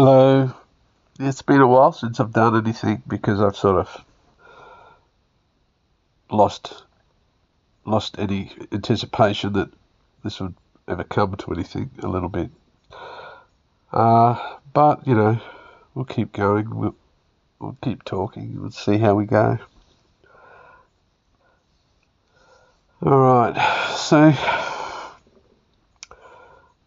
Hello. It's been a while since I've done anything because I've sort of lost lost any anticipation that this would ever come to anything a little bit. Uh, but you know, we'll keep going. We'll, we'll keep talking. We'll see how we go. All right. So,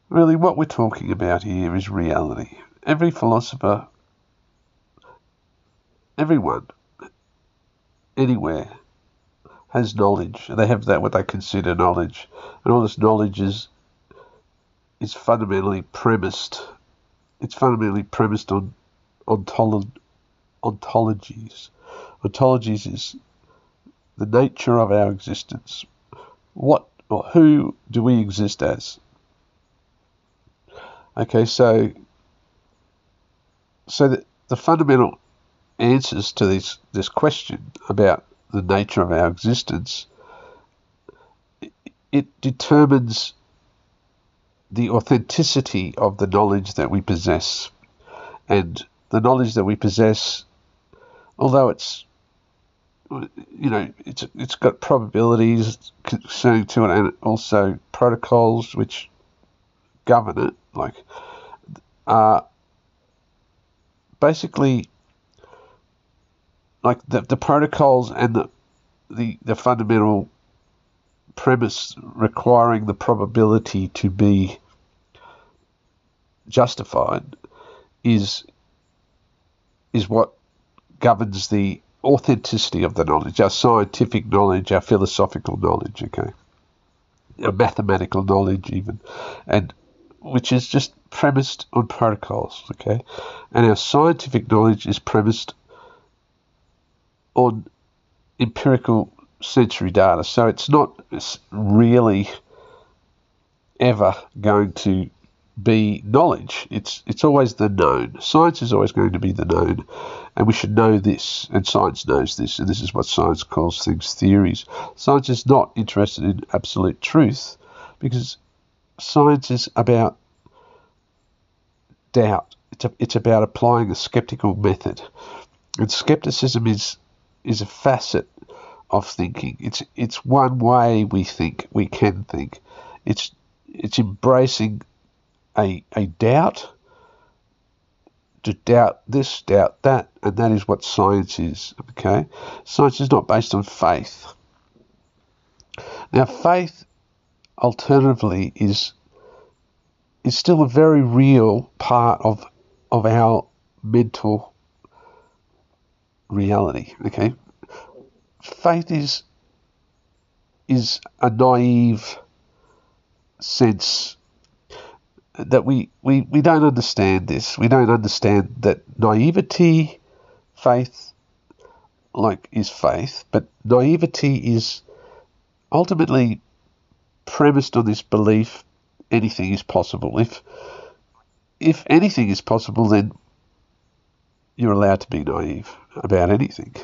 really, what we're talking about here is reality. Every philosopher, everyone, anywhere, has knowledge. They have that what they consider knowledge, and all this knowledge is is fundamentally premised. It's fundamentally premised on ontolo- ontologies. Ontologies is the nature of our existence. What or who do we exist as? Okay, so so the, the fundamental answers to this this question about the nature of our existence, it determines the authenticity of the knowledge that we possess. And the knowledge that we possess, although it's you know, it's it's got probabilities concerning to it, and also protocols which govern it. Like, uh, basically, like the the protocols and the the the fundamental premise requiring the probability to be justified is is what governs the authenticity of the knowledge, our scientific knowledge, our philosophical knowledge, okay, our mathematical knowledge, even, and which is just premised on protocols, okay, and our scientific knowledge is premised on empirical sensory data. So it's not really ever going to be knowledge. It's it's always the known. Science is always going to be the known, and we should know this. And science knows this, and this is what science calls things theories. Science is not interested in absolute truth, because science is about doubt. It's a, it's about applying a skeptical method, and skepticism is is a facet of thinking. It's it's one way we think, we can think. It's it's embracing a a doubt to doubt this, doubt that, and that is what science is. Okay, science is not based on faith. Now, faith, alternatively, is is still a very real part of of our mental reality. Okay, faith is is a naive sense that we, we, we don't understand this. We don't understand that naivety, faith, like is faith, but naivety is ultimately premised on this belief anything is possible. If if anything is possible, then you're allowed to be naive about anything,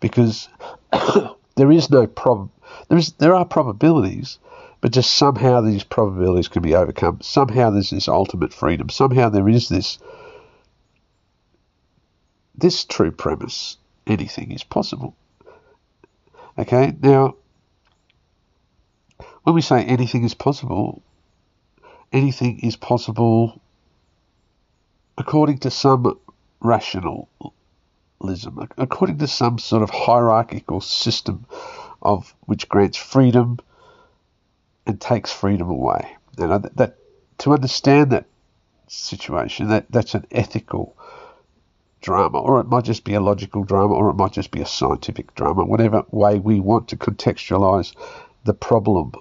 because there is no problem. There is there are probabilities, but just somehow these probabilities can be overcome. Somehow there's this ultimate freedom. Somehow there is this this true premise: anything is possible. Okay, now when we say anything is possible, anything is possible according to some rationalism, according to some sort of hierarchical system of which grants freedom and takes freedom away. And that to understand that situation, that that's an ethical drama, or it might just be a logical drama, or it might just be a scientific drama, whatever way we want to contextualize the problem,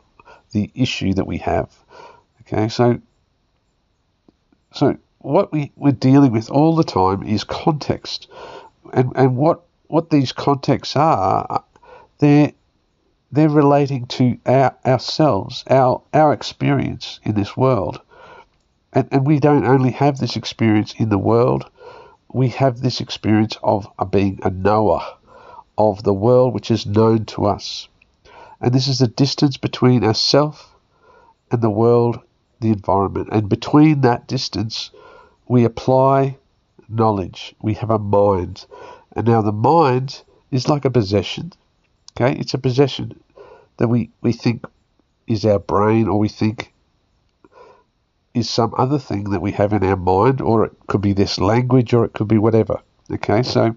the issue that we have. Okay, so so what we, we're dealing with all the time is context. And and what what these contexts are, they're they're relating to our, ourselves, our our experience in this world. And and we don't only have this experience in the world, we have this experience of being a knower of the world which is known to us. And this is the distance between ourselves and the world, the environment. And between that distance, we apply knowledge. We have a mind. And now the mind is like a possession. Okay, it's a possession that we, we think is our brain or we think is some other thing that we have in our mind, or it could be this language, or it could be whatever. Okay, so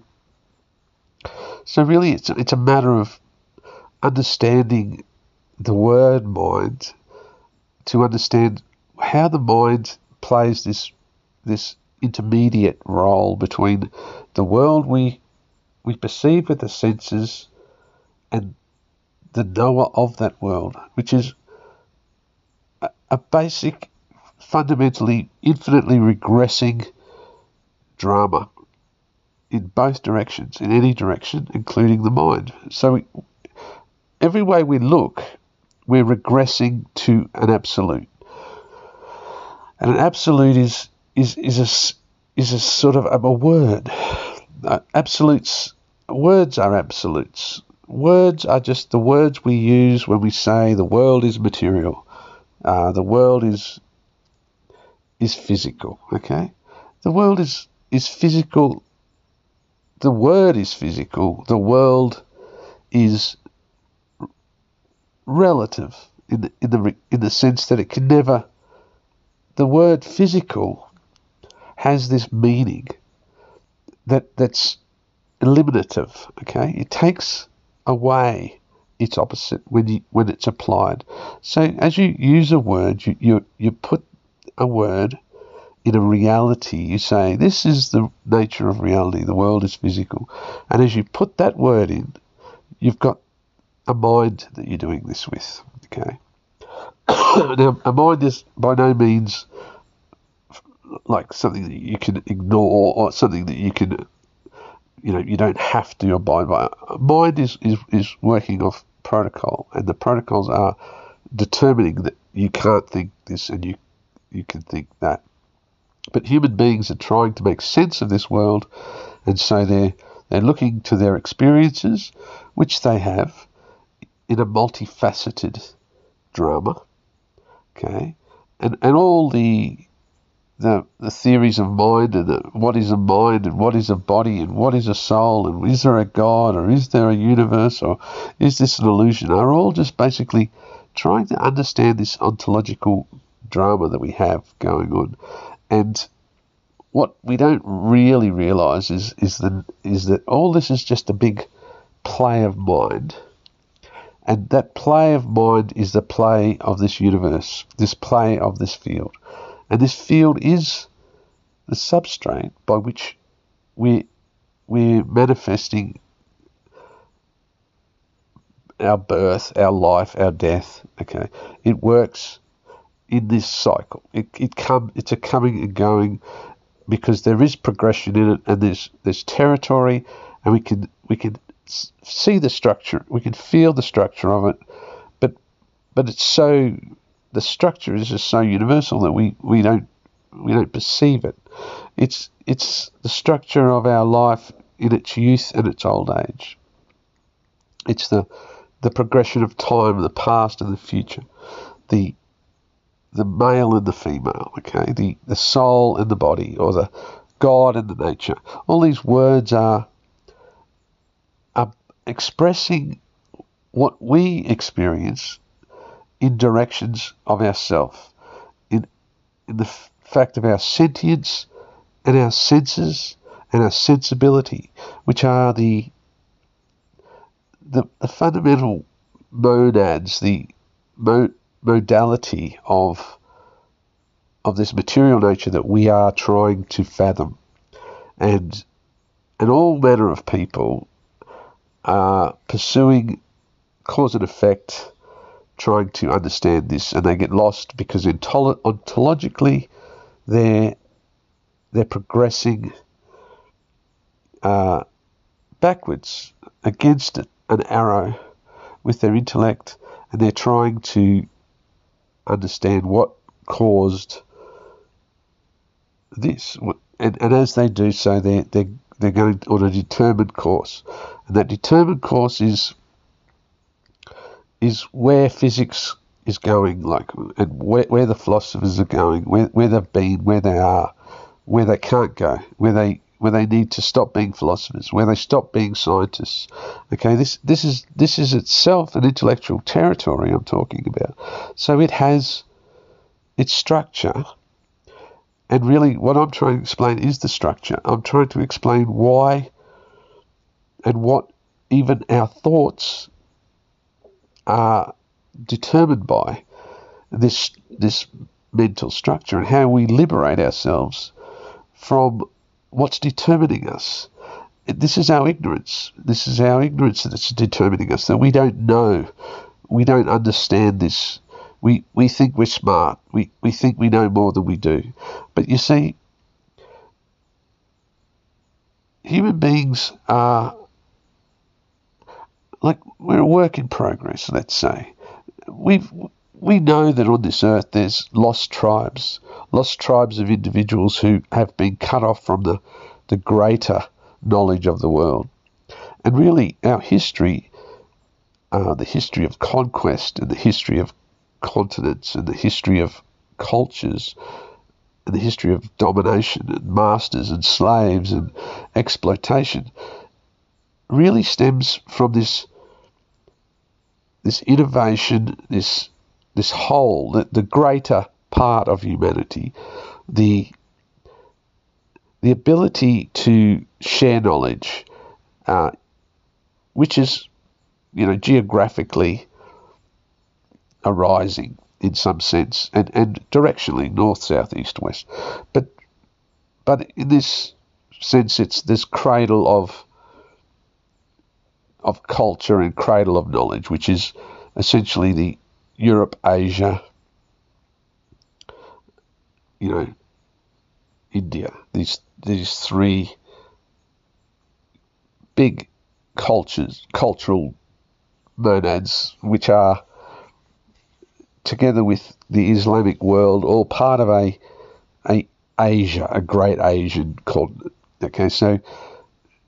so really, it's it's a matter of understanding the word mind to understand how the mind plays this this intermediate role between the world we we perceive with the senses and the knower of that world, which is a, a basic, fundamentally, infinitely regressing drama in both directions, in any direction, including the mind. So every way we look, we're regressing to an absolute. And an absolute is is is a is a sort of a, word. Uh, absolutes words are absolutes. Words are just the words we use when we say the world is material. Uh, the world is is physical. Okay, the world is is physical. The word is physical. The world is relative in the, in the in the sense that it can never. The word physical has this meaning that that's eliminative. Okay, it takes away its opposite when you when it's applied. So as you use a word, you you, you put a word in a reality. You say this is the nature of reality. The world is physical, and as you put that word in, you've got a mind that you're doing this with. Okay. now, a mind is by no means like something that you can ignore or something that you can, you know, you don't have to abide by. Mind is, is, is working off protocol, and the protocols are determining that you can't think this and you you can think that. But human beings are trying to make sense of this world, and so they're they're looking to their experiences, which they have, in a multifaceted drama. Okay, and and all the the the theories of mind and the, what is a mind and what is a body and what is a soul and is there a God or is there a universe or is this an illusion are all just basically trying to understand this ontological drama that we have going on and what we don't really realize is is that all this is just a big play of mind and that play of mind is the play of this universe, this play of this field. And this field is the substrate by which we, we're manifesting our birth, our life, our death. Okay, it works in this cycle. It it come it's a coming and going because there is progression in it, and there's there's territory, and we can we can see the structure, we can feel the structure of it, but but it's so the structure is just so universal that we, we don't we don't perceive it. It's it's the structure of our life in its youth and its old age. It's the the progression of time, the past and the future, the the male and the female, okay, the, the soul and the body, or the God and the nature. All these words are expressing what we experience in directions of ourself, in, in the f- fact of our sentience and our senses and our sensibility, which are the the, the fundamental monads, the mo- modality of of this material nature that we are trying to fathom, and and all manner of people are pursuing cause and effect, trying to understand this, and they get lost because ontologically they're they're progressing uh, backwards against an arrow with their intellect, and they're trying to understand what caused this. And, and as they do so, they're, they're, they're going on a determined course. And that determined course is is where physics is going, like, and where, where the philosophers are going, where, where they've been, where they are, where they can't go, where they where they need to stop being philosophers, where they stop being scientists. Okay, this this is this is itself an intellectual territory I'm talking about. So it has its structure, and really what I'm trying to explain is the structure. I'm trying to explain why and what even our thoughts are determined by this this mental structure and how we liberate ourselves from what's determining us. This is our ignorance. This is our ignorance that's determining us, that we don't know. We don't understand this. We, we think we're smart. We, we think we know more than we do. But you see, human beings are like we're a work in progress, let's say. We've we know that on this earth there's lost tribes, lost tribes of individuals who have been cut off from the, the greater knowledge of the world. And really, our history, uh, the history of conquest and the history of continents and the history of cultures and the history of domination and masters and slaves and exploitation really stems from this this innovation, this this whole, the, the greater part of humanity, the the ability to share knowledge, uh, which is, you know, geographically arising in some sense, and, and directionally north, south, east, west, but but in this sense, it's this cradle of of culture and cradle of knowledge, which is essentially the Europe, Asia, you know, India. These these three big cultures, cultural monads, which are together with the Islamic world, all part of a a Asia, a great Asian continent. Okay, so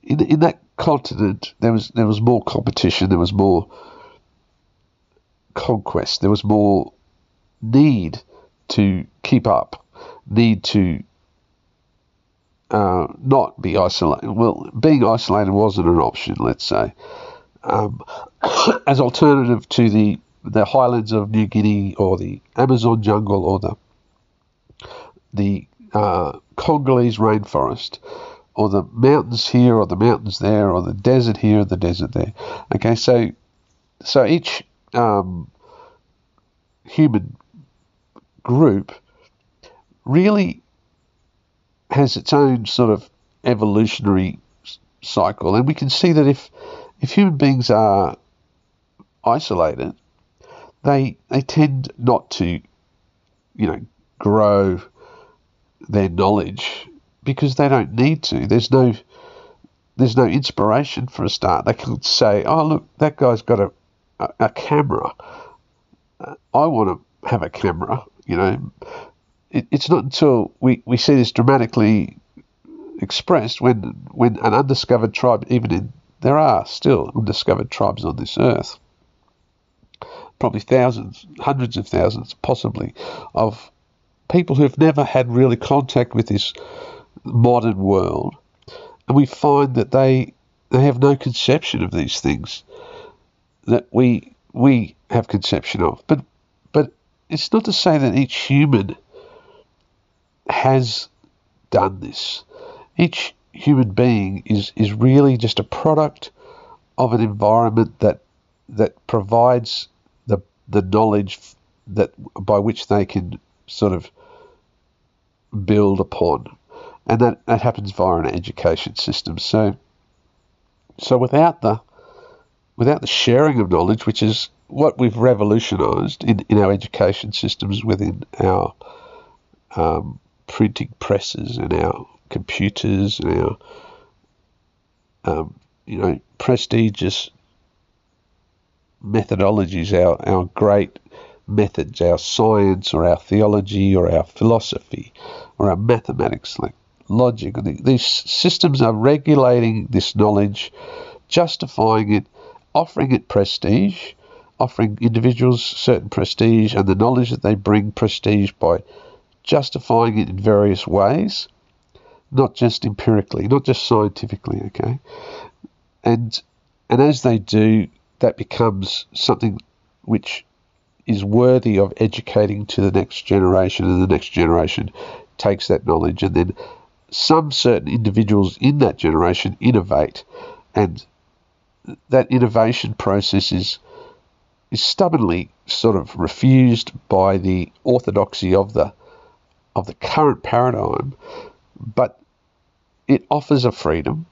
in in that continent there was there was more competition, there was more conquest. There was more need to keep up, need to uh, not be isolated. Well, being isolated wasn't an option, let's say, um, as alternative to the the highlands of New Guinea or the Amazon jungle or the the uh, Congolese rainforest or the mountains here or the mountains there or the desert here or the desert there. Okay, so so each um, human group really has its own sort of evolutionary cycle, and we can see that if if human beings are isolated, they they tend not to, you know, grow their knowledge because they don't need to. There's no there's no inspiration for a start. They can say, "Oh, look, that guy's got a a, a camera. Uh, I want to have a camera." You know, it, it's not until we, we see this dramatically expressed when when an undiscovered tribe, even in there are still undiscovered tribes on this earth, probably thousands, hundreds of thousands, possibly, of people who've never had really contact with this modern world, and we find that they they have no conception of these things that we we have conception of. But but it's not to say that each human has done this. Each human being is is really just a product of an environment that that provides the knowledge that by which they can sort of build upon and that, that happens via an education system. So, so without the without the sharing of knowledge, which is what we've revolutionised in, in our education systems within our um, printing presses and our computers and our um, you know prestigious methodologies, our, our great methods, our science or our theology or our philosophy or our mathematics, like logic. These systems are regulating this knowledge, justifying it, offering it prestige, offering individuals certain prestige and the knowledge that they bring prestige by justifying it in various ways. not just empirically, not just scientifically, okay? And and as they do, that becomes something which is worthy of educating to the next generation, and the next generation takes that knowledge, and then some certain individuals in that generation innovate, and that innovation process is is stubbornly sort of refused by the orthodoxy of the of the current paradigm, but it offers a freedom.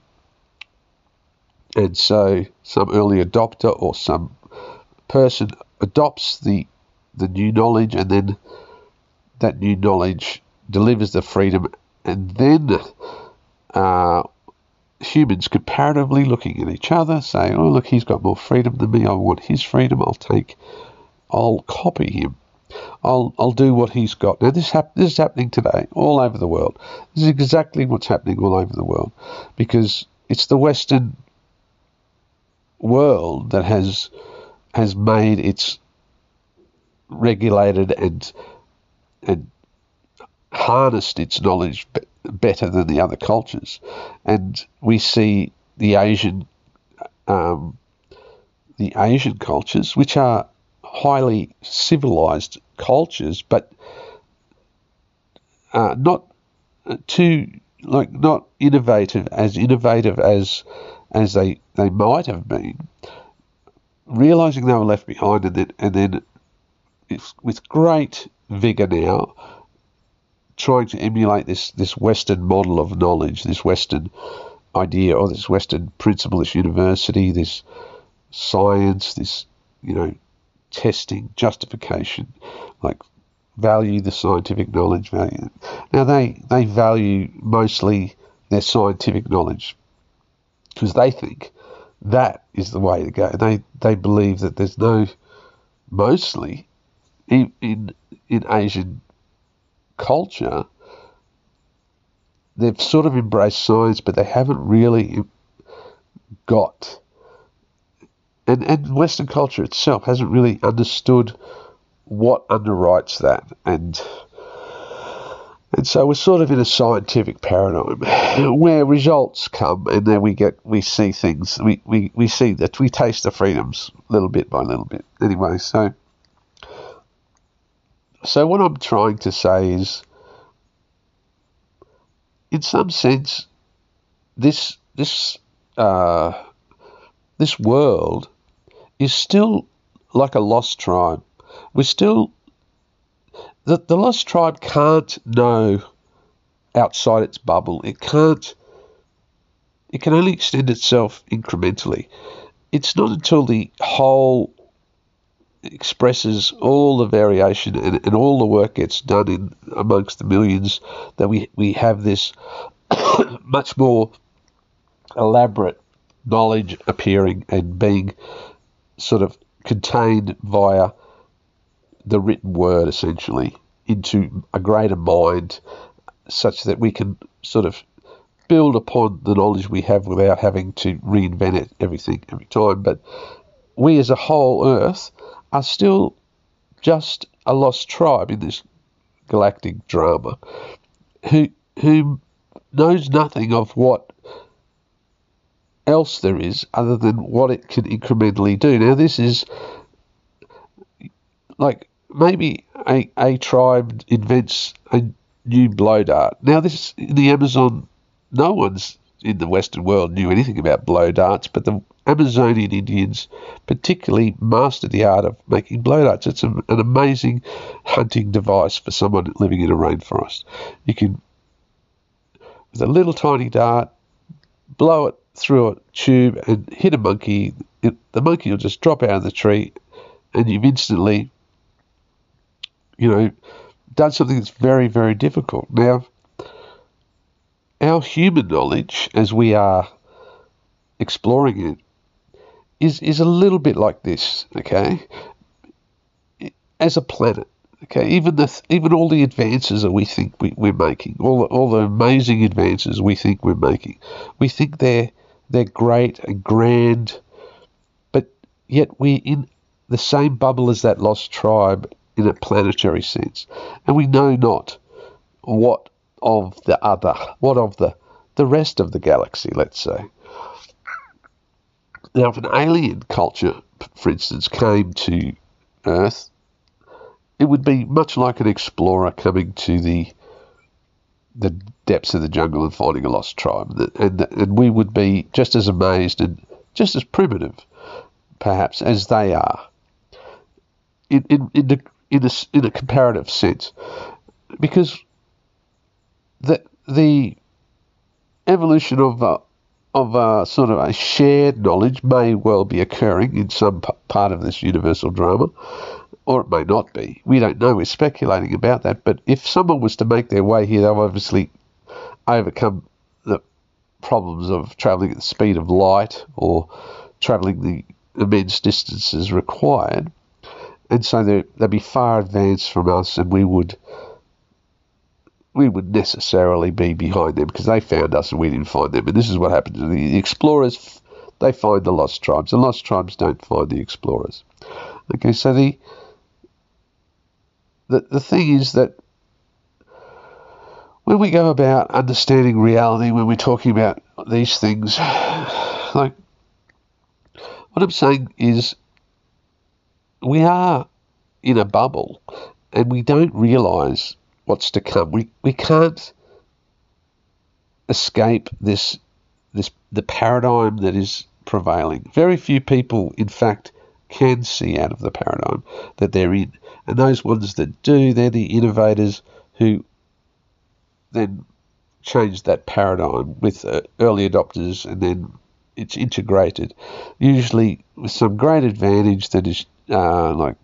And so some early adopter or some person adopts the the new knowledge and then that new knowledge delivers the freedom and then uh, humans comparatively looking at each other saying oh look he's got more freedom than me I want his freedom I'll take I'll copy him I'll I'll do what he's got. Now this hap- this is happening today all over the world. This is exactly what's happening all over the world because it's the Western world that has has made its regulated and and harnessed its knowledge better than the other cultures, and we see the Asian um, the Asian cultures, which are highly civilized cultures, but uh, not too like not innovative as innovative as as they they might have been. Realizing they were left behind, and then and then with great vigor now, trying to emulate this this Western model of knowledge, this Western idea or this Western principle, this university, this science, this you know testing, justification, like value the scientific knowledge value. Now they they value mostly their scientific knowledge because they think that is the way to go. They they believe that there's no mostly in in, in Asian culture they've sort of embraced science, but they haven't really got and, and Western culture itself hasn't really understood what underwrites that. And and so we're sort of in a scientific paradigm where results come and then we get we see things we, we, we see that we taste the freedoms little bit by little bit. Anyway, so so what I'm trying to say is in some sense this this uh, this world is still like a lost tribe. We're still the, the lost tribe can't know outside its bubble. It can't it can only extend itself incrementally. It's not until the whole expresses all the variation and, and all the work gets done in amongst the millions that we, we have this much more elaborate knowledge appearing and being sort of contained via the written word essentially into a greater mind such that we can sort of build upon the knowledge we have without having to reinvent it everything every time but we as a whole earth are still just a lost tribe in this galactic drama who who knows nothing of what else there is other than what it can incrementally do. Now, this is like maybe a, a tribe invents a new blow dart. Now, this in the Amazon, no one's in the Western world knew anything about blow darts, but the Amazonian Indians particularly mastered the art of making blow darts. It's a, an amazing hunting device for someone living in a rainforest. You can, with a little tiny dart, blow it through a tube and hit a monkey, it, the monkey will just drop out of the tree, and you've instantly, you know, done something that's very, very difficult. Now, our human knowledge, as we are exploring it, is is a little bit like this. Okay, as a planet, Okay, even the even all the advances that we think we, we're making, all the, all the amazing advances we think we're making, we think they're they're great and grand, but yet we're in the same bubble as that lost tribe in a planetary sense, and we know not what of the other? What of the the rest of the galaxy? Let's say. Now, if an alien culture, for instance, came to Earth, it would be much like an explorer coming to the the depths of the jungle and finding a lost tribe, and and we would be just as amazed and just as primitive, perhaps, as they are. In in in, the, in, a, in a comparative sense, because the the evolution of uh, of a sort of a shared knowledge may well be occurring in some p- part of this universal drama, or it may not be. We don't know. We're speculating about that. But if someone was to make their way here, they'll obviously overcome the problems of travelling at the speed of light or travelling the immense distances required. And so they'd be far advanced from us, and we would we would necessarily be behind them because they found us and we didn't find them. And this is what happens. To the explorers, they find the lost tribes. The lost tribes don't find the explorers. Okay, so the the, the thing is that when we go about understanding reality, when we're talking about these things, like what I'm saying is we are in a bubble and we don't realize what's to come. We we can't escape this this the paradigm that is prevailing. Very few people, in fact, can see out of the paradigm that they're in, and those ones that do, they're the innovators who then change that paradigm with uh, early adopters, and then it's integrated, usually with some great advantage that is uh, like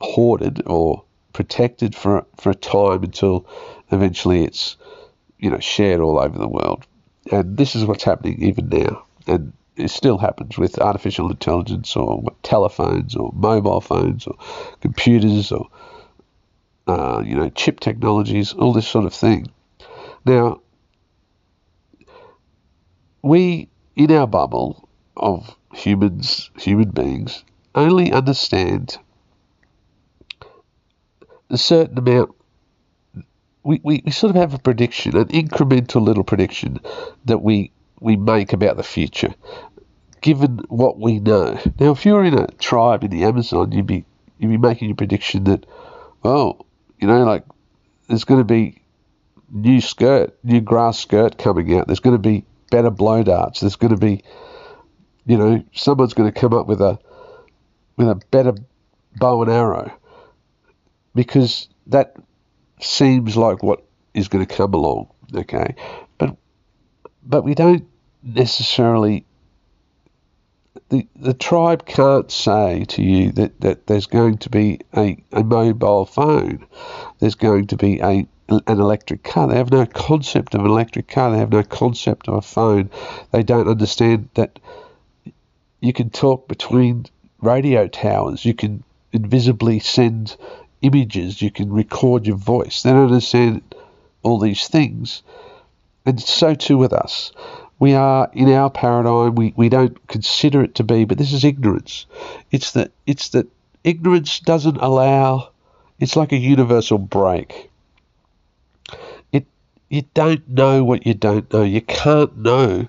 hoarded or protected for for a time until eventually it's you know shared all over the world. And this is what's happening even now, and it still happens with artificial intelligence or telephones or mobile phones or computers or uh, you know chip technologies, all this sort of thing. Now, we in our bubble of humans, human beings, only understand a certain amount. We, we, we sort of have a prediction, an incremental little prediction that we we make about the future, given what we know. Now, if you're in a tribe in the Amazon, you'd be you'd be making a prediction that, well, you know, like there's going to be new skirt, new grass skirt coming out. There's going to be better blow darts. There's going to be, you know, someone's going to come up with a with a better bow and arrow because that seems like what is going to come along. Okay, but but we don't necessarily. The, the tribe can't say to you that, that there's going to be a, a mobile phone, there's going to be a an electric car. They have no concept of an electric car. They have no concept of a phone. They don't understand that you can talk between radio towers. You can invisibly send images, you can record your voice. They don't understand all these things. And so too with us. We are in our paradigm, we, we don't consider it to be, but this is ignorance. It's that it's that ignorance doesn't allow it's like a universal break. It you don't know what you don't know. You can't know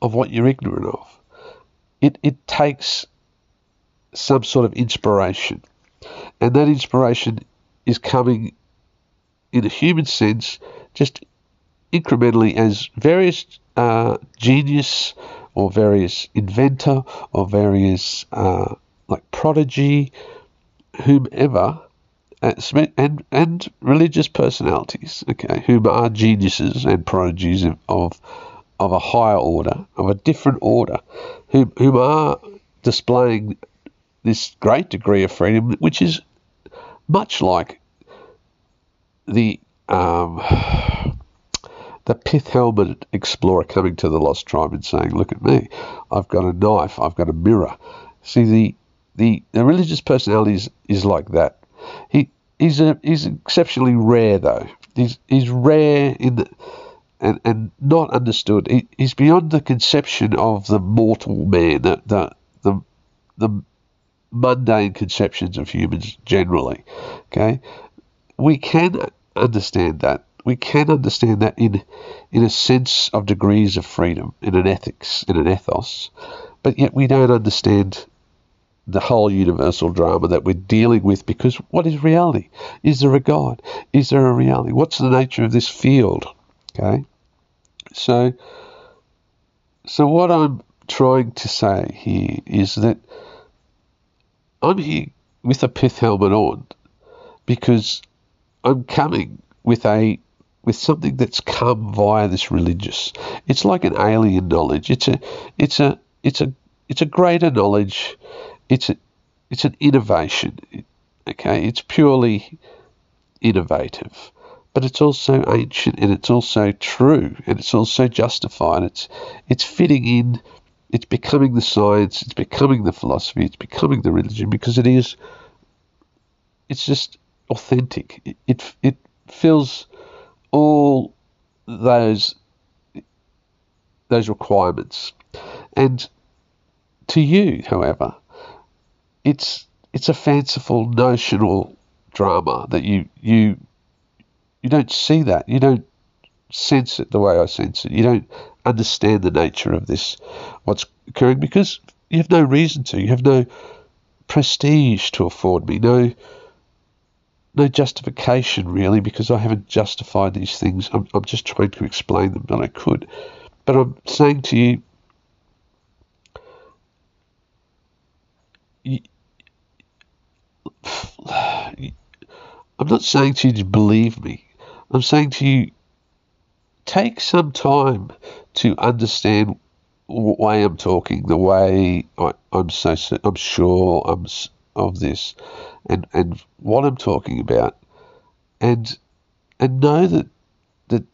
of what you're ignorant of. It it takes some sort of inspiration. And that inspiration is coming in a human sense just incrementally as various uh, genius or various inventor or various uh, like prodigy, whomever, and and religious personalities, okay, whom are geniuses and prodigies of of a higher order, of a different order, whom whom are displaying this great degree of freedom, which is much like the um, the pith helmeted explorer coming to the lost tribe and saying, "Look at me, I've got a knife, I've got a mirror." See, the the, the religious personality is, is like that. He he's a, he's exceptionally rare though. He's he's rare in the and, and not understood. He, he's beyond the conception of the mortal man, the the the, the mundane conceptions of humans generally. Okay, we can understand that we can understand that in in a sense of degrees of freedom, in an ethics, in an ethos, but yet we don't understand the whole universal drama that we're dealing with because what is reality? Is there a God? Is there a reality? What's the nature of this field? Okay? So so what I'm trying to say here is that I'm here with a pith helmet on because I'm coming with a with something that's come via this religious. It's like an alien knowledge. It's a it's a it's a it's a greater knowledge. It's a it's an innovation. Okay, it's purely innovative, but it's also ancient and it's also true and it's also justified. It's it's fitting in. It's becoming the science. It's becoming the philosophy. It's becoming the religion because it is. It's just authentic. It it, it fills all those those requirements. And to you, however, it's it's a fanciful notional drama that you you you don't see that. You don't sense it the way I sense it. You don't understand the nature of this what's occurring because you have no reason to. You have no prestige to afford me, no no justification really because I haven't justified these things. I'm, I'm just trying to explain them, and I could. But I'm saying to you, you I'm not saying to you to believe me. I'm saying to you, take some time to understand way I'm talking, the way I, am so I'm sure I'm of this, and and what I'm talking about, and and know that that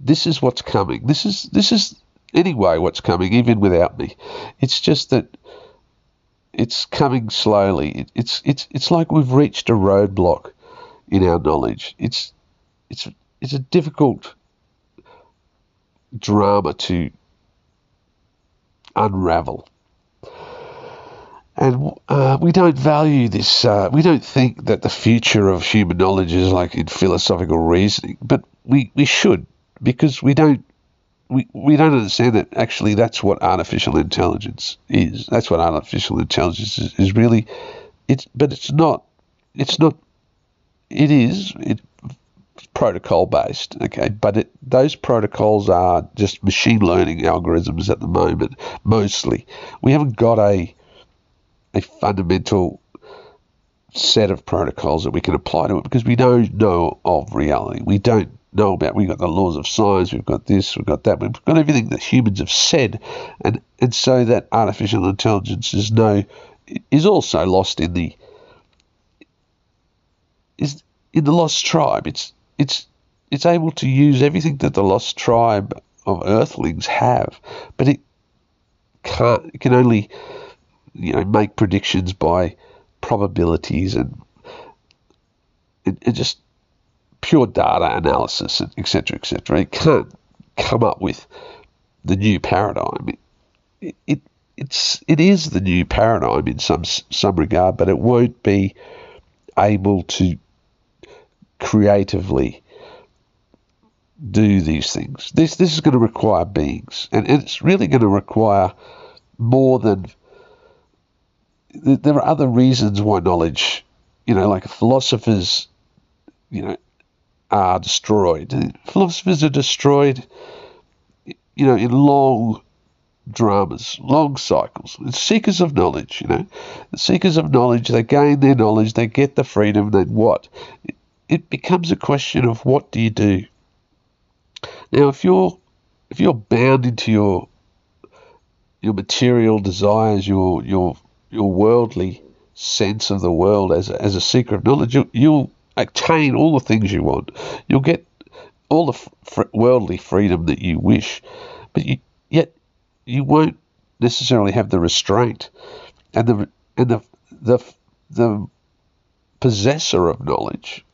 this is what's coming. This is this is anyway what's coming, even without me. It's just that it's coming slowly. It, it's it's it's like we've reached a roadblock in our knowledge. It's it's it's a difficult drama to unravel. And uh, we don't value this. Uh, we don't think that the future of human knowledge is like in philosophical reasoning, but we, we should because we don't we, we don't understand that actually that's what artificial intelligence is. That's what artificial intelligence is, is really. It's but it's not. It's not. It is. It protocol based, okay, but it, those protocols are just machine learning algorithms at the moment, mostly. We haven't got a a fundamental set of protocols that we can apply to it because we don't know of reality. We don't know about. We've got the laws of science. We've got this. We've got that. We've got everything that humans have said, and and so that artificial intelligence is no is also lost in the is in the lost tribe. It's it's it's able to use everything that the lost tribe of Earthlings have, but it can't. It can only you know make predictions by probabilities and it just pure data analysis and etc etc it can't come up with the new paradigm it, it it's it is the new paradigm in some some regard but it won't be able to creatively do these things this this is going to require beings and and it's really going to require more than there are other reasons why knowledge, you know, like philosophers, you know, are destroyed. Philosophers are destroyed, you know, in long dramas, long cycles. Seekers of knowledge, you know. The seekers of knowledge, they gain their knowledge, they get the freedom, then what? It, becomes a question of what do you do? Now, if you're if you're bound into your your material desires, your your your worldly sense of the world as a, as a seeker of knowledge, you, you'll attain all the things you want. You'll get all the f- worldly freedom that you wish, but you, yet you won't necessarily have the restraint and the and the the the possessor of knowledge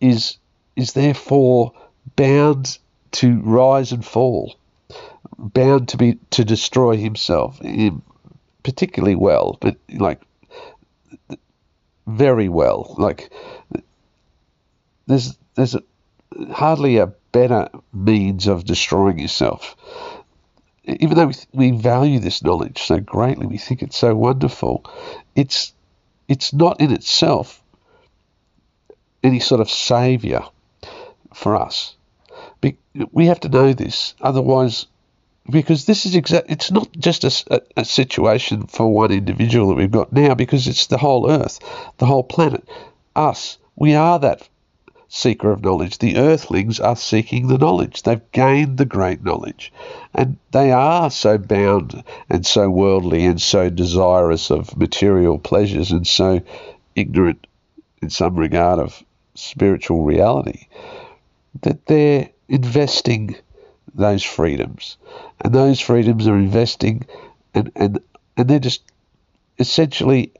is is therefore bound to rise and fall, bound to be to destroy himself particularly well, but like very well. Like there's there's a hardly a better means of destroying yourself. Even though we, we value this knowledge so greatly, we think it's so wonderful, it's it's not in itself any sort of savior for us. We have to know this, otherwise, because this is exact. It's not just a, a, situation for one individual that we've got now, because it's the whole Earth, the whole planet, us. We are that seeker of knowledge. The earthlings are seeking the knowledge. They've gained the great knowledge. And they are so bound and so worldly and so desirous of material pleasures and so ignorant in some regard of spiritual reality that they're investing those freedoms. And those freedoms are investing and, and, and they're just essentially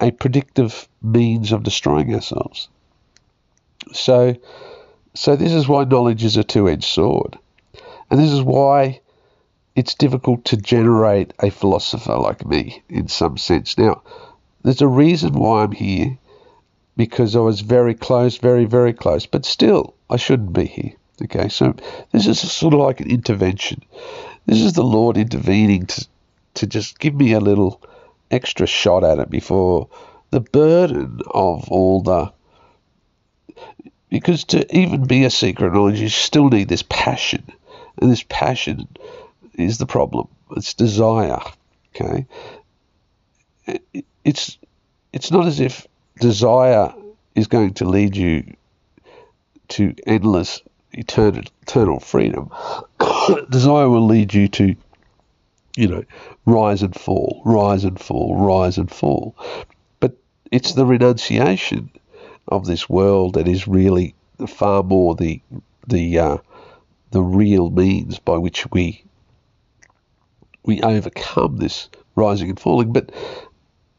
a predictive means of destroying ourselves. So, so this is why knowledge is a two-edged sword, and this is why it's difficult to generate a philosopher like me in some sense. Now, there's a reason why I'm here, because I was very close, very, very close, but still, I shouldn't be here. Okay, so this is sort of like an intervention. This is the Lord intervening to to just give me a little extra shot at it before the burden of all the because to even be a of knowledge, you still need this passion. And this passion is the problem. It's desire. Okay? It's, it's not as if desire is going to lead you to endless eternal, eternal freedom. desire will lead you to, you know, rise and fall, rise and fall, rise and fall. But it's the renunciation of this world that is really far more the the uh, the real means by which we we overcome this rising and falling. But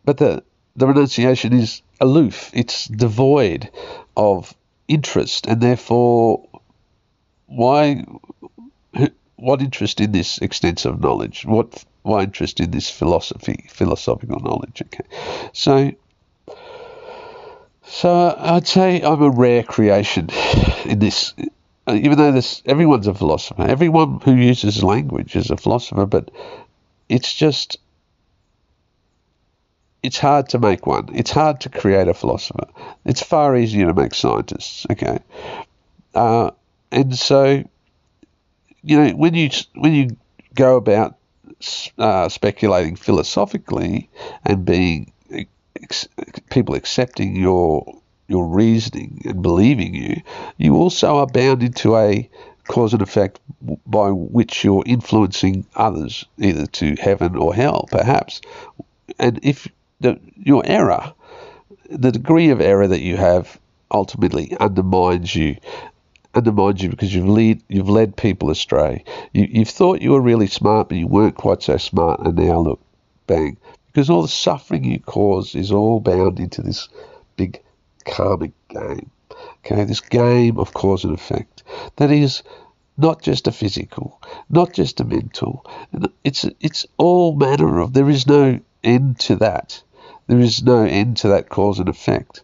but the the renunciation is aloof. It's devoid of interest, and therefore, why? What interest in this extensive knowledge? What why interest in this philosophy, philosophical knowledge? Okay, so so I'd say I'm a rare creation in this. Even though this, everyone's a philosopher. Everyone who uses language is a philosopher, but it's just it's hard to make one. It's hard to create a philosopher. It's far easier to make scientists. Okay, uh, and so you know when you when you go about uh, speculating philosophically and being ex- people accepting your your reasoning and believing you, you also are bound into a cause and effect by which you're influencing others, either to heaven or hell, perhaps. And if the, your error, the degree of error that you have, ultimately undermines you, undermines you because you've led you've led people astray. You, you've thought you were really smart, but you weren't quite so smart, and now look, bang, because all the suffering you cause is all bound into this big karmic game. Okay, this game of cause and effect that is not just a physical, not just a mental. It's it's all manner of. There is no end to that. There is no end to that cause and effect.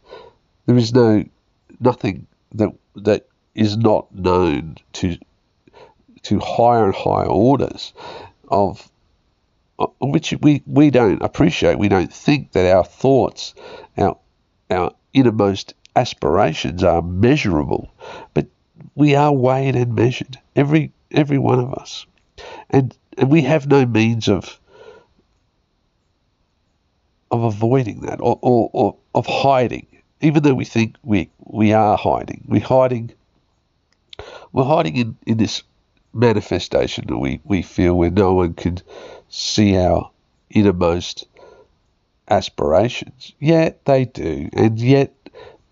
There is no nothing that that is not known to to higher and higher orders of uh, which we, we don't appreciate. We don't think that our thoughts, our our innermost aspirations are measurable, but we are weighed and measured. Every every one of us, and and we have no means of of avoiding that or, or, or of hiding. Even though we think we we are hiding, we're hiding. We're hiding in, in this manifestation that we, we feel where no one can see our innermost aspirations. Yet they do, and yet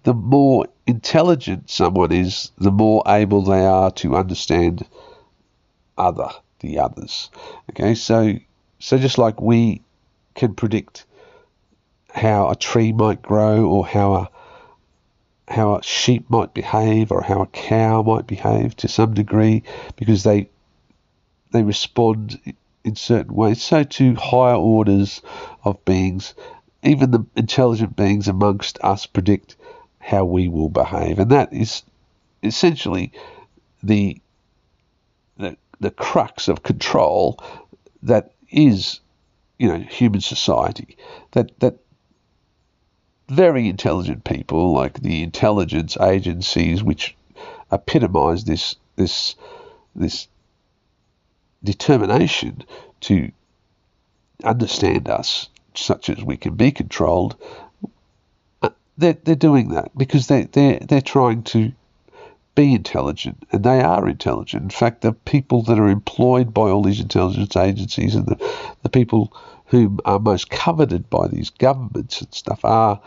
the more intelligent someone is, the more able they are to understand other the others. Okay, so so just like we can predict how a tree might grow or how a how a sheep might behave or how a cow might behave to some degree because they they respond in certain ways. So to higher orders of beings, even the intelligent beings amongst us predict how we will behave, and that is essentially the the, the crux of control that is you know human society. That that very intelligent people like the intelligence agencies which epitomize this this this determination to understand us such as we can be controlled they're, they're doing that because they, they're, they're trying to be intelligent, and they are intelligent. In fact, the people that are employed by all these intelligence agencies and the, the people who are most coveted by these governments and stuff are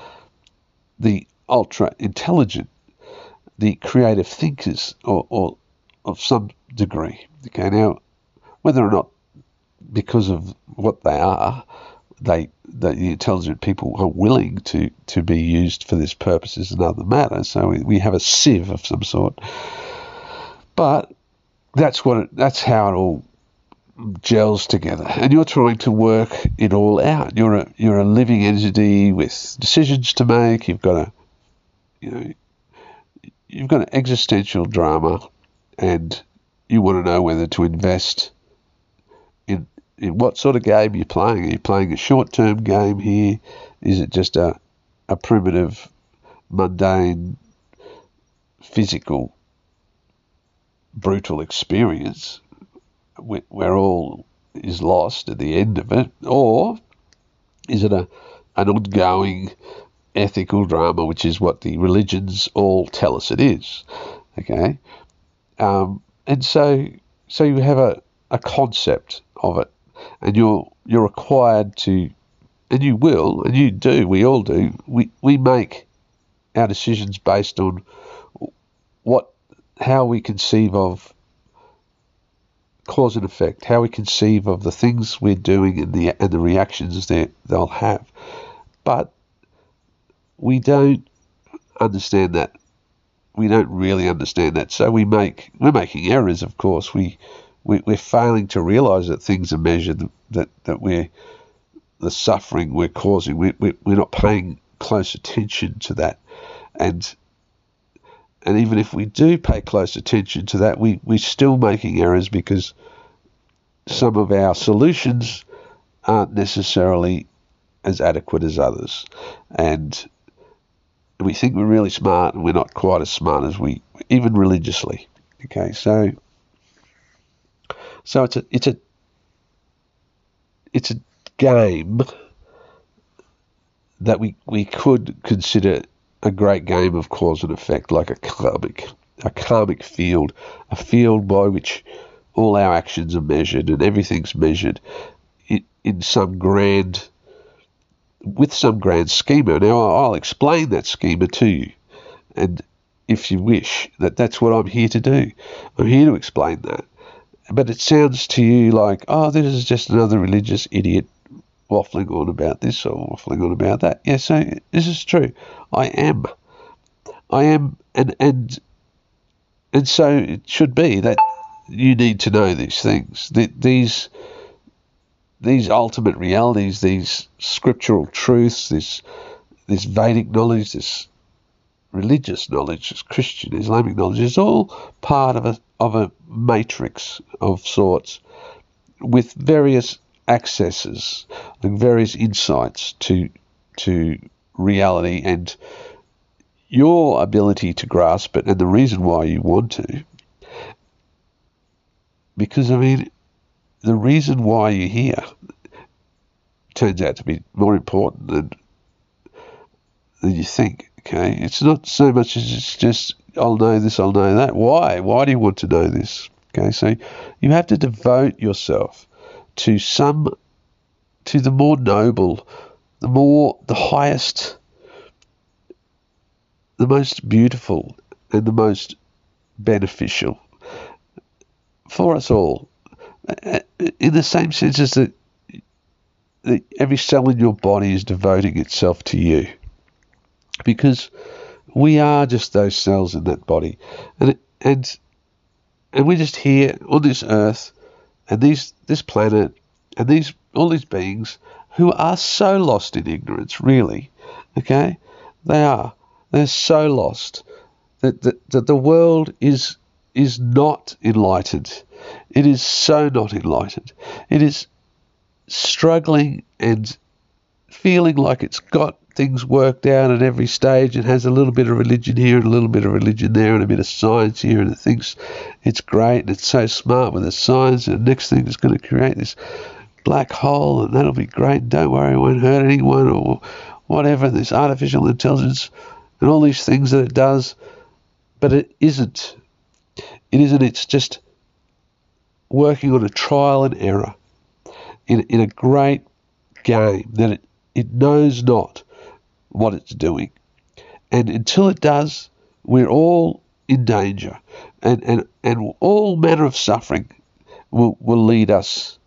the ultra intelligent, the creative thinkers, or, or of some degree. Okay, now whether or not because of what they are, they the intelligent people are willing to, to be used for this purpose is another matter. So we, we have a sieve of some sort. But that's what it, that's how it all gels together. And you're trying to work it all out. You're a you're a living entity with decisions to make. You've got a you know you've got an existential drama and you want to know whether to invest in in what sort of game you're you playing? Are you playing a short term game here? Is it just a, a primitive, mundane, physical, brutal experience where, all is lost at the end of it? Or is it a an ongoing ethical drama, which is what the religions all tell us it is? Okay. Um, and so, so you have a, a concept of it and you're you're required to, and you will, and you do, we all do. We we make our decisions based on what how we conceive of cause and effect, how we conceive of the things we're doing and the and the reactions that they'll have, but we don't understand that. We don't really understand that, so we make we're making errors. Of course, we we, are failing to realise that things are measured, that, that we're the suffering we're causing. We, we, we're not paying close attention to that. And and even if we do pay close attention to that, we, we're still making errors because some of our solutions aren't necessarily as adequate as others. And we think we're really smart and we're not quite as smart as we, even religiously. Okay, so so it's a it's a it's a game that we we could consider a great game of cause and effect, like a karmic a karmic field, a field by which all our actions are measured and everything's measured in, in some grand with some grand schema. Now I'll explain that schema to you, and if you wish, that that's what I'm here to do. I'm here to explain that but it sounds to you like, oh, this is just another religious idiot waffling on about this or waffling on about that. Yeah, so this is true. I am. I am, and and and so it should be that you need to know these things. That these these ultimate realities, these scriptural truths, this this Vedic knowledge, this religious knowledge, this Christian Islamic knowledge, is all part of a of a matrix of sorts with various accesses and various insights to to reality and your ability to grasp it and the reason why you want to because I mean the reason why you're here turns out to be more important than than you think okay it's not so much as it's just I'll know this, I'll know that. Why? Why do you want to know this? Okay, so you have to devote yourself to some, to the more noble, the more, the highest, the most beautiful, and the most beneficial for us all. In the same sense as that, that every cell in your body is devoting itself to you. Because we are just those cells in that body, and and and we're just here on this earth, and these this planet, and these all these beings who are so lost in ignorance. Really, okay, they are. They're so lost that, that, that the world is is not enlightened. It is so not enlightened. It is struggling and feeling like it's got things worked out at every stage and has a little bit of religion here and a little bit of religion there and a bit of science here and it thinks it's great and it's so smart with the science and the next thing is going to create this black hole and that'll be great. Don't worry it won't hurt anyone or whatever this artificial intelligence and all these things that it does. But it isn't. It isn't it's just working on a trial and error in, in a great game that it, it knows not what it's doing. And until it does, we're all in danger. And, and, and all manner of suffering will, will lead us,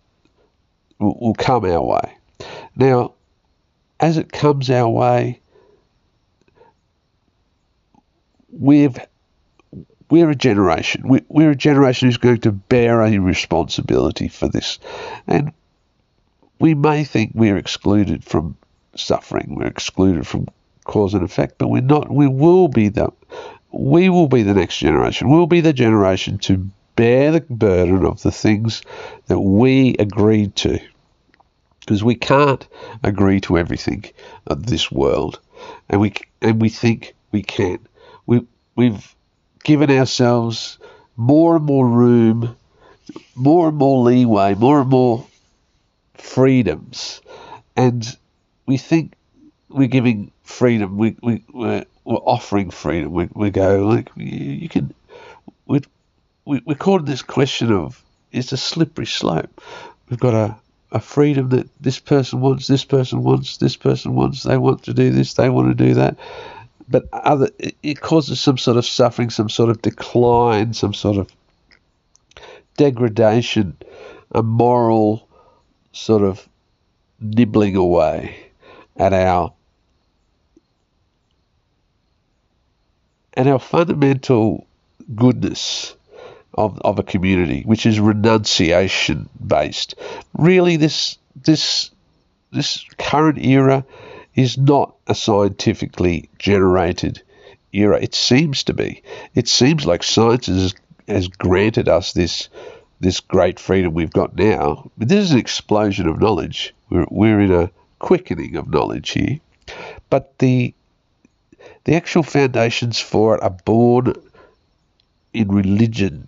will, will come our way. Now, as it comes our way, we've we're a generation. We're a generation who's going to bear a responsibility for this. And we may think we're excluded from suffering, we're excluded from cause and effect, but we're not. We will be the we will be the next generation. We'll be the generation to bear the burden of the things that we agreed to. Because we can't agree to everything of this world. And we and we think we can. We we've given ourselves more and more room, more and more leeway, more and more freedoms, and we think we're giving freedom. We we we're, we're offering freedom. We, we go like you can. We we we're caught this question of it's a slippery slope. We've got a a freedom that this person wants, this person wants, this person wants. They want to do this, they want to do that, but other it causes some sort of suffering, some sort of decline, some sort of degradation, a moral sort of nibbling away at our and our fundamental goodness of, of a community, which is renunciation based. Really, this this this current era is not a scientifically generated era. It seems to be. It seems like science has, has granted us this this great freedom we've got now. But this is an explosion of knowledge. We're, we're in a quickening of knowledge here. But the the actual foundations for it are born in religion.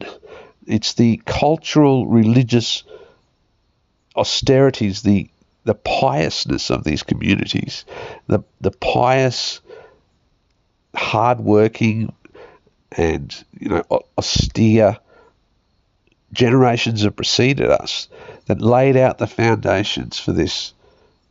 It's the cultural, religious austerities, the the piousness of these communities, the the pious, hardworking, and you know austere generations have preceded us that laid out the foundations for this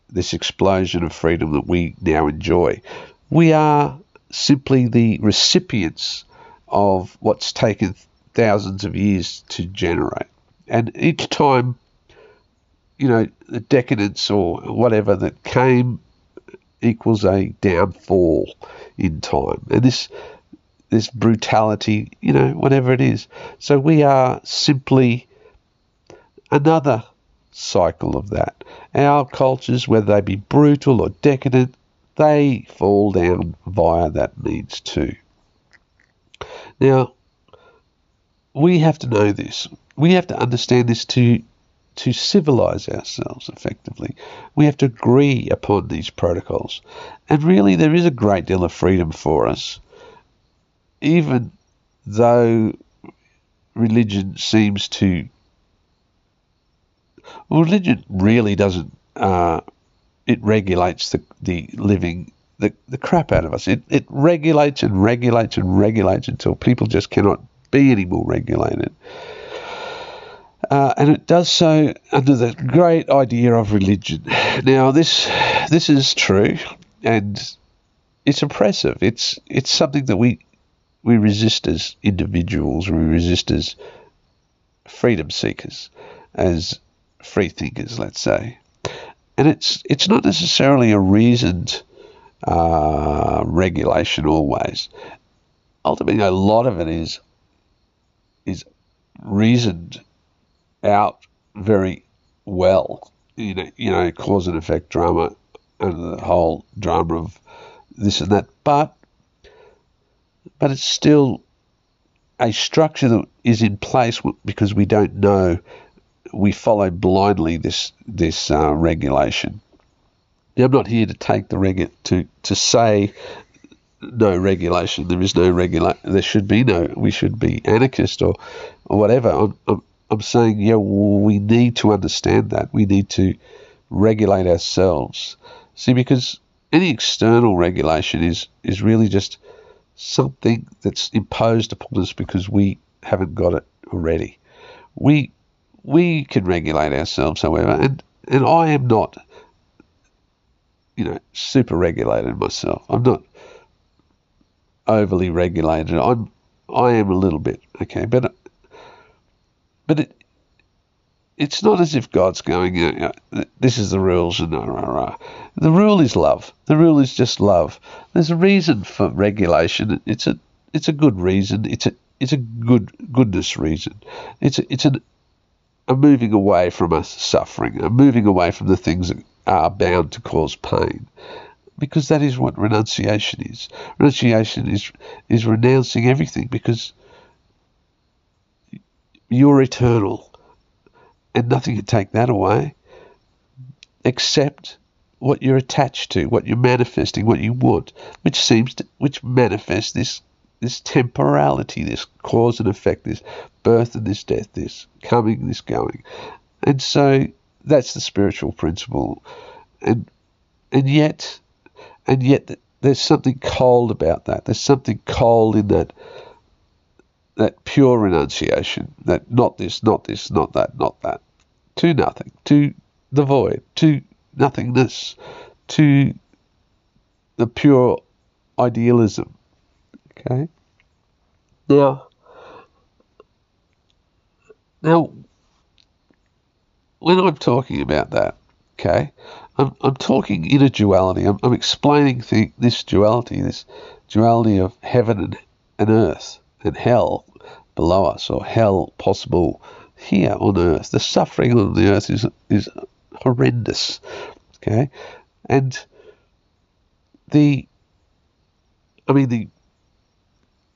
this explosion of freedom that we now enjoy. We are simply the recipients of what's taken thousands of years to generate. And each time you know, the decadence or whatever that came equals a downfall in time. And this this brutality, you know, whatever it is. So we are simply another cycle of that. Our cultures, whether they be brutal or decadent, they fall down via that means too. Now, we have to know this. We have to understand this to to civilize ourselves effectively, we have to agree upon these protocols. And really, there is a great deal of freedom for us, even though religion seems to. Well, religion really doesn't. Uh, it regulates the, the living the, the crap out of us. It, it regulates and regulates and regulates until people just cannot be any more regulated. Uh, and it does so under the great idea of religion. Now, this this is true, and it's oppressive. It's it's something that we we resist as individuals. We resist as freedom seekers, as free thinkers, let's say. And it's it's not necessarily a reasoned uh, regulation always. Ultimately, a lot of it is is reasoned out very well. You know, you know, cause and effect drama and the whole drama of this and that. But but it's still a structure that is in place because we don't know. We follow blindly this this uh, regulation. Now, I'm not here to take the regu- to to say no regulation. There is no regulation. There should be no. We should be anarchist or or whatever. I'm, I'm I'm saying yeah, we need to understand that. We need to regulate ourselves. See, because any external regulation is is really just something that's imposed upon us because we haven't got it already. We we can regulate ourselves, however, and and I am not, you know, super regulated myself. I'm not overly regulated. I'm I am a little bit okay, but but it it's not as if God's going, this is the rules and rah, rah, rah. The rule is love. The rule is just love. There's a reason for regulation. It's a it's a good reason. It's a it's a good goodness reason. It's a, it's an, a moving away from us suffering, a moving away from the things that are bound to cause pain. Because that is what renunciation is. Renunciation is is renouncing everything because you're eternal and nothing can take that away except what you're attached to, what you're manifesting, what you want, which seems to, which manifests this this temporality, this cause and effect, this birth and this death, this coming, this going, and so that's the spiritual principle, and and yet, and yet there's something cold about that. There's something cold in that that pure renunciation, that not this, not this, not that, not that to nothing, to the void, to nothingness, to the pure idealism. Okay? Now, now, when I'm talking about that, okay, I'm, I'm talking in a duality. I'm, I'm explaining this duality, this duality of heaven and, and earth and hell below us, or hell possible here on earth. The suffering on the earth is is horrendous. Okay, and the I mean the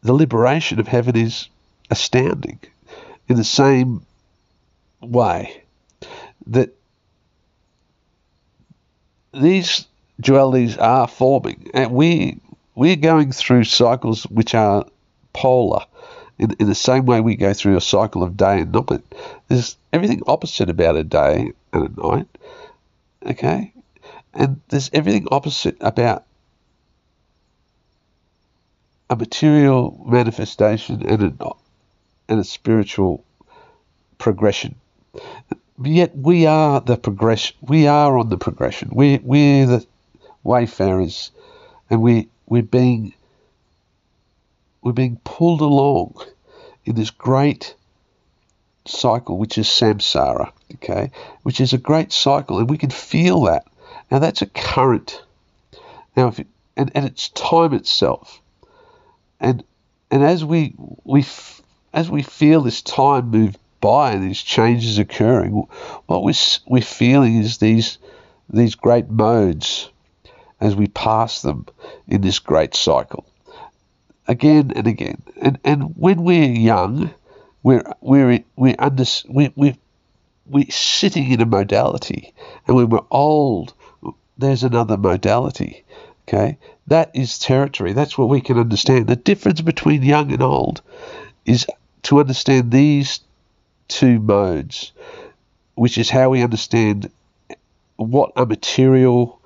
the liberation of heaven is astounding in the same way that these dualities are forming and we we're going through cycles which are polar in, in the same way we go through a cycle of day and night, there's everything opposite about a day and a night. Okay? And there's everything opposite about a material manifestation and a, and a spiritual progression. Yet we are the progression. We are on the progression. We we're the wayfarers, and we we're being we're being pulled along in this great cycle, which is samsara, okay, which is a great cycle, and we can feel that. Now that's a current. Now, if it, and, and it's time itself, and and as we we as we feel this time move by and these changes occurring, what we're we're feeling is these these great modes as we pass them in this great cycle again and again. And and when we're young, we're we're we're under we we we're sitting in a modality, and when we're old, there's another modality. Okay, that is territory. That's what we can understand. The difference between young and old is to understand these two modes, which is how we understand what a material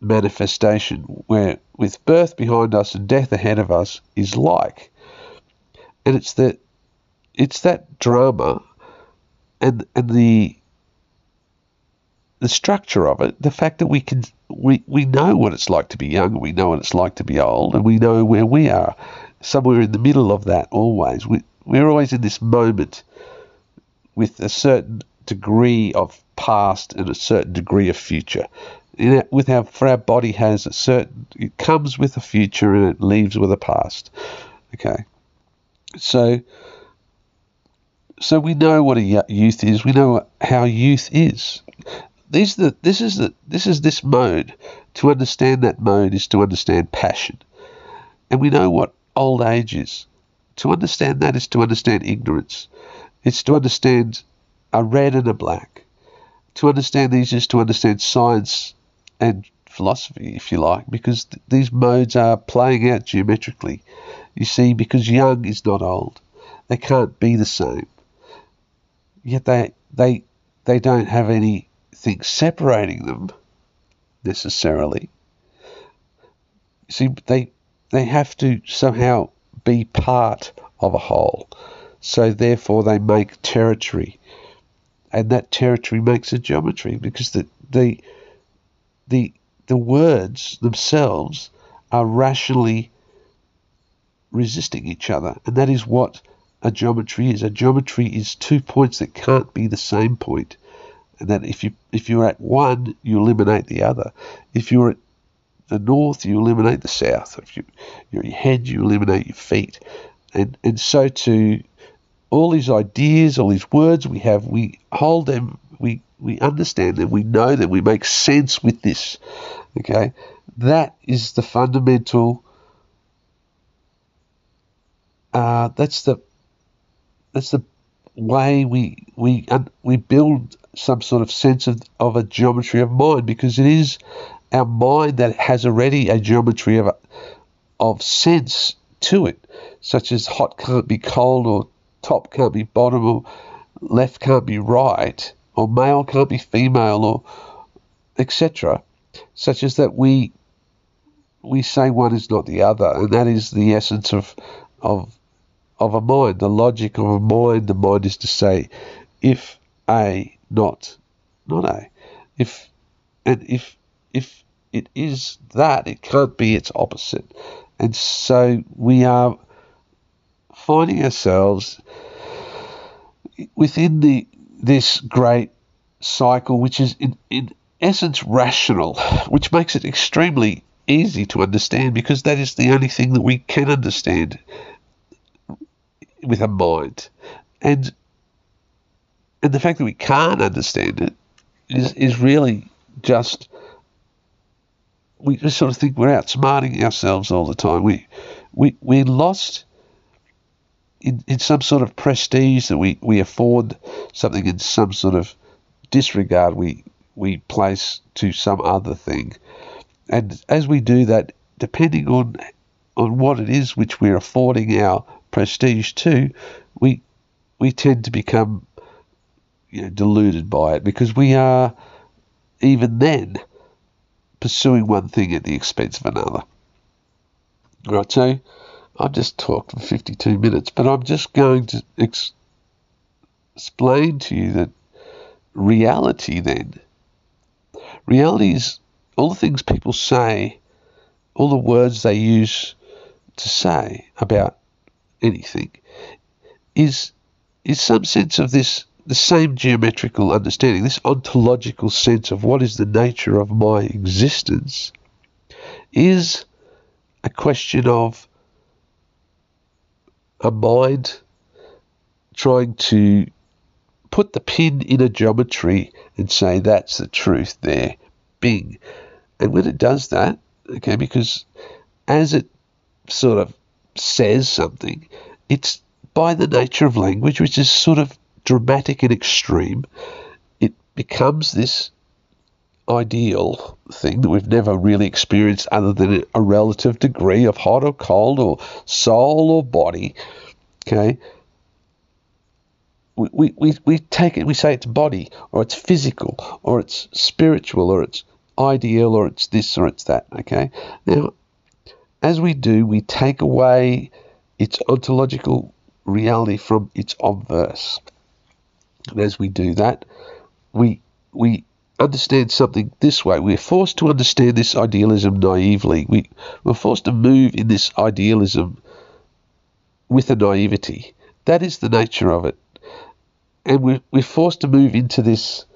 manifestation, where with birth behind us and death ahead of us, is like. And it's that it's that drama and and the the structure of it, the fact that we can we, we know what it's like to be young, we know what it's like to be old, and we know where we are, somewhere in the middle of that always. We we're always in this moment with a certain degree of past and a certain degree of future with our for our body has a certain it comes with a future and it leaves with a past. Okay, so so we know what a youth is. We know how youth is. These the this is the this is this mode. To understand that mode is to understand passion, and we know what old age is. To understand that is to understand ignorance. It's to understand a red and a black. To understand these is to understand science and philosophy, if you like, because th- these modes are playing out geometrically. You see, because young is not old, they can't be the same. Yet they they they don't have anything separating them necessarily. See, they they have to somehow be part of a whole. So therefore, they make territory, and that territory makes a geometry because the the the the words themselves are rationally resisting each other, and that is what a geometry is. A geometry is two points that can't be the same point, and that if you if you're at one, you eliminate the other. If you're at the north, you eliminate the south. If you your head, you eliminate your feet, and and so to all these ideas, all these words we have, we hold them, we we understand them, we know them, we make sense with this. Okay, that is the fundamental. Uh, that's the that's the way we we we build some sort of sense of, of a geometry of mind because it is our mind that has already a geometry of of sense to it, such as hot can't be cold or top can't be bottom or left can't be right or male can't be female or etc such as that we we say one is not the other, and that is the essence of of of a mind. The logic of a mind, the mind is to say, if A, not not A. If and if if it is that, it can't be its opposite. And so we are finding ourselves within the this great cycle, which is in, in essence rational, which makes it extremely easy to understand because that is the only thing that we can understand with a mind. And and the fact that we can't understand it is is really just we just sort of think we're outsmarting ourselves all the time. We we we're lost in, in some sort of prestige that we, we afford something in some sort of disregard we we place to some other thing. And as we do that, depending on on what it is which we're affording our prestige to, we we tend to become you know, deluded by it because we are even then pursuing one thing at the expense of another. Right, so I've just talked for 52 minutes, but I'm just going to ex- explain to you that reality then. Reality is all the things people say, all the words they use to say about anything, is is some sense of this the same geometrical understanding, this ontological sense of what is the nature of my existence, is a question of a mind trying to put the pin in a geometry and say that's the truth there, bing. And when it does that, okay, because as it sort of says something, it's by the nature of language, which is sort of dramatic and extreme, it becomes this ideal thing that we've never really experienced other than a relative degree of hot or cold or soul or body. Okay, we, we, we take it, we say it's body, or it's physical, or it's spiritual, or it's ideal, or it's this, or it's that. Okay? Now, as we do, we take away its ontological reality from its obverse. And as we do that, we we understand something this way. We're forced to understand this idealism naively. We, we're forced to move in this idealism with a naivety. That is the nature of it and we're, we're forced to move into this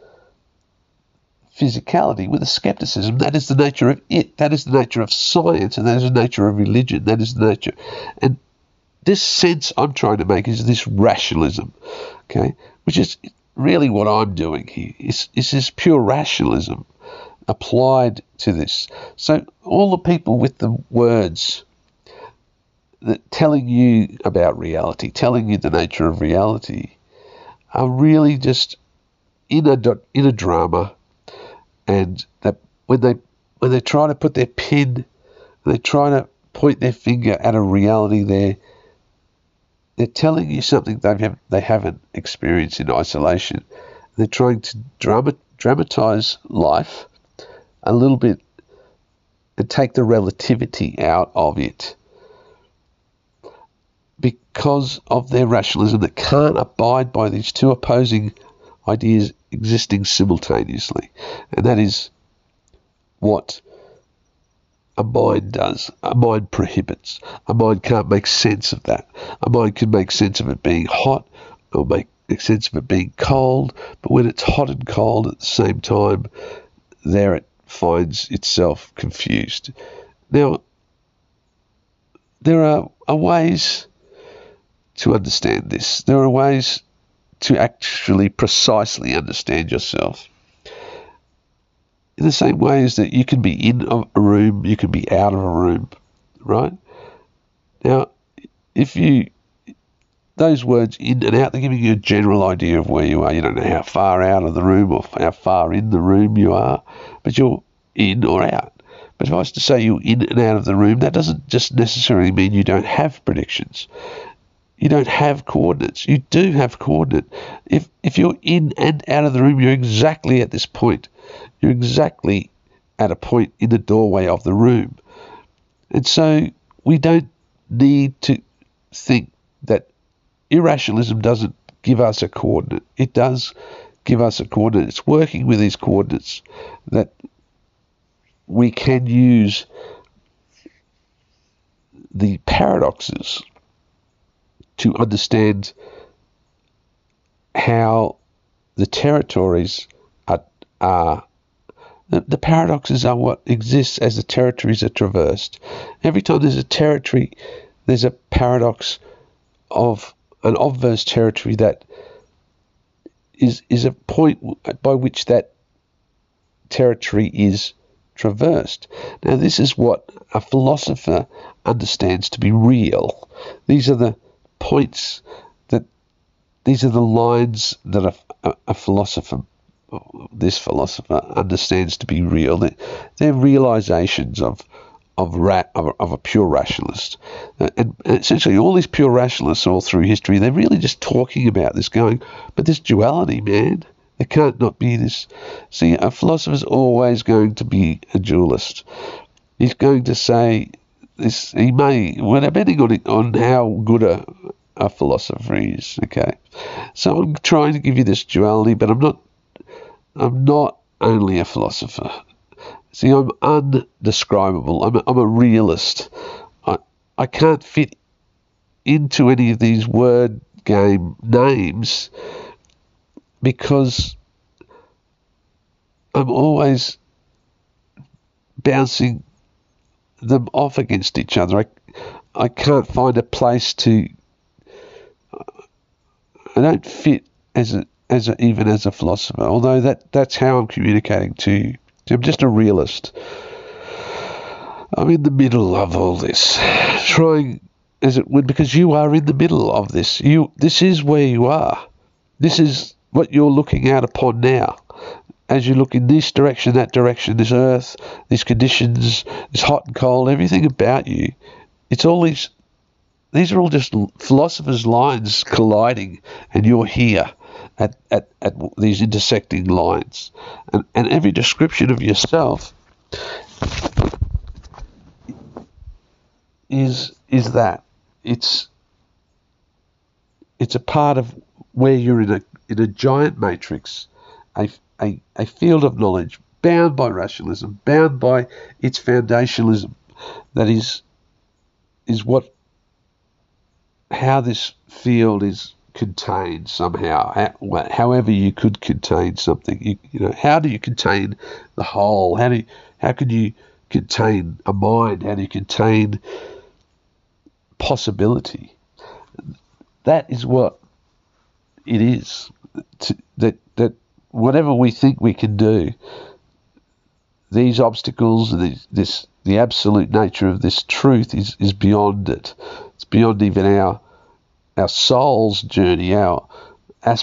physicality with a skepticism. That is the nature of it. That is the nature of science, and that is the nature of religion. That is the nature. And this sense I'm trying to make is this rationalism, okay, which is really what I'm doing here. Is is this pure rationalism applied to this? So all the people with the words that telling you about reality, telling you the nature of reality, are really just in a in a drama, and that when they when they try to put their pin, they try to point their finger at a reality there. They're telling you something they haven't, they haven't experienced in isolation. They're trying to drama, dramatize life a little bit and take the relativity out of it because of their rationalism that can't abide by these two opposing ideas existing simultaneously. And that is what a mind does. A mind prohibits. A mind can't make sense of that. A mind can make sense of it being hot or make sense of it being cold, but when it's hot and cold at the same time, there it finds itself confused. Now, there are, are ways to understand this. There are ways to actually precisely understand yourself. In the same way as that you can be in a room, you can be out of a room, right? Now, if you those words in and out, they're giving you a general idea of where you are. You don't know how far out of the room or how far in the room you are, but you're in or out. But if I was to say you're in and out of the room, that doesn't just necessarily mean you don't have predictions you don't have coordinates. You do have coordinate. If if you're in and out of the room, you're exactly at this point. You're exactly at a point in the doorway of the room. And so we don't need to think that irrationalism doesn't give us a coordinate. It does give us a coordinate. It's working with these coordinates that we can use the paradoxes to understand how the territories are, the, paradoxes are what exists as the territories are traversed. Every time there's a territory, there's a paradox of an obverse territory that is is a point by which that territory is traversed. Now, this is what a philosopher understands to be real. These are the points that these are the lines that a, a philosopher, this philosopher, understands to be real. They're, realizations of of, ra- of, of, a pure rationalist. Uh, and, and, essentially, all these pure rationalists all through history, they're really just talking about this, going, but this duality, man, there can't not be this. See, a philosopher's always going to be a dualist. He's going to say this he may, well, depending on it, on how good a a philosopher is. Okay, so I'm trying to give you this duality, but I'm not. I'm not only a philosopher. See, I'm undescribable. I'm a, I'm a realist. I I can't fit into any of these word game names because I'm always bouncing them off against each other. I, I can't find a place to. I don't fit as a as a, even as a philosopher. Although that that's how I'm communicating to you. I'm just a realist. I'm in the middle of all this, trying as it would because you are in the middle of this. You this is where you are. This is what you're looking out upon now as you look in this direction, that direction, this earth, these conditions, this hot and cold, everything about you, it's all these. These are all just philosophers' lines colliding, and you're here at, at, at these intersecting lines. And, and every description of yourself is is that it's it's a part of where you're in a in a giant matrix, a, a, a field of knowledge bound by rationalism, bound by its foundationalism, that is is what how this field is contained somehow. However, you could contain something. You, you know, how do you contain the whole? How do you, how can you contain a mind? How do you contain possibility? That is what it is. To, that that whatever we think we can do, these obstacles these, this the absolute nature of this truth is, is beyond it. It's beyond even our our soul's journey, our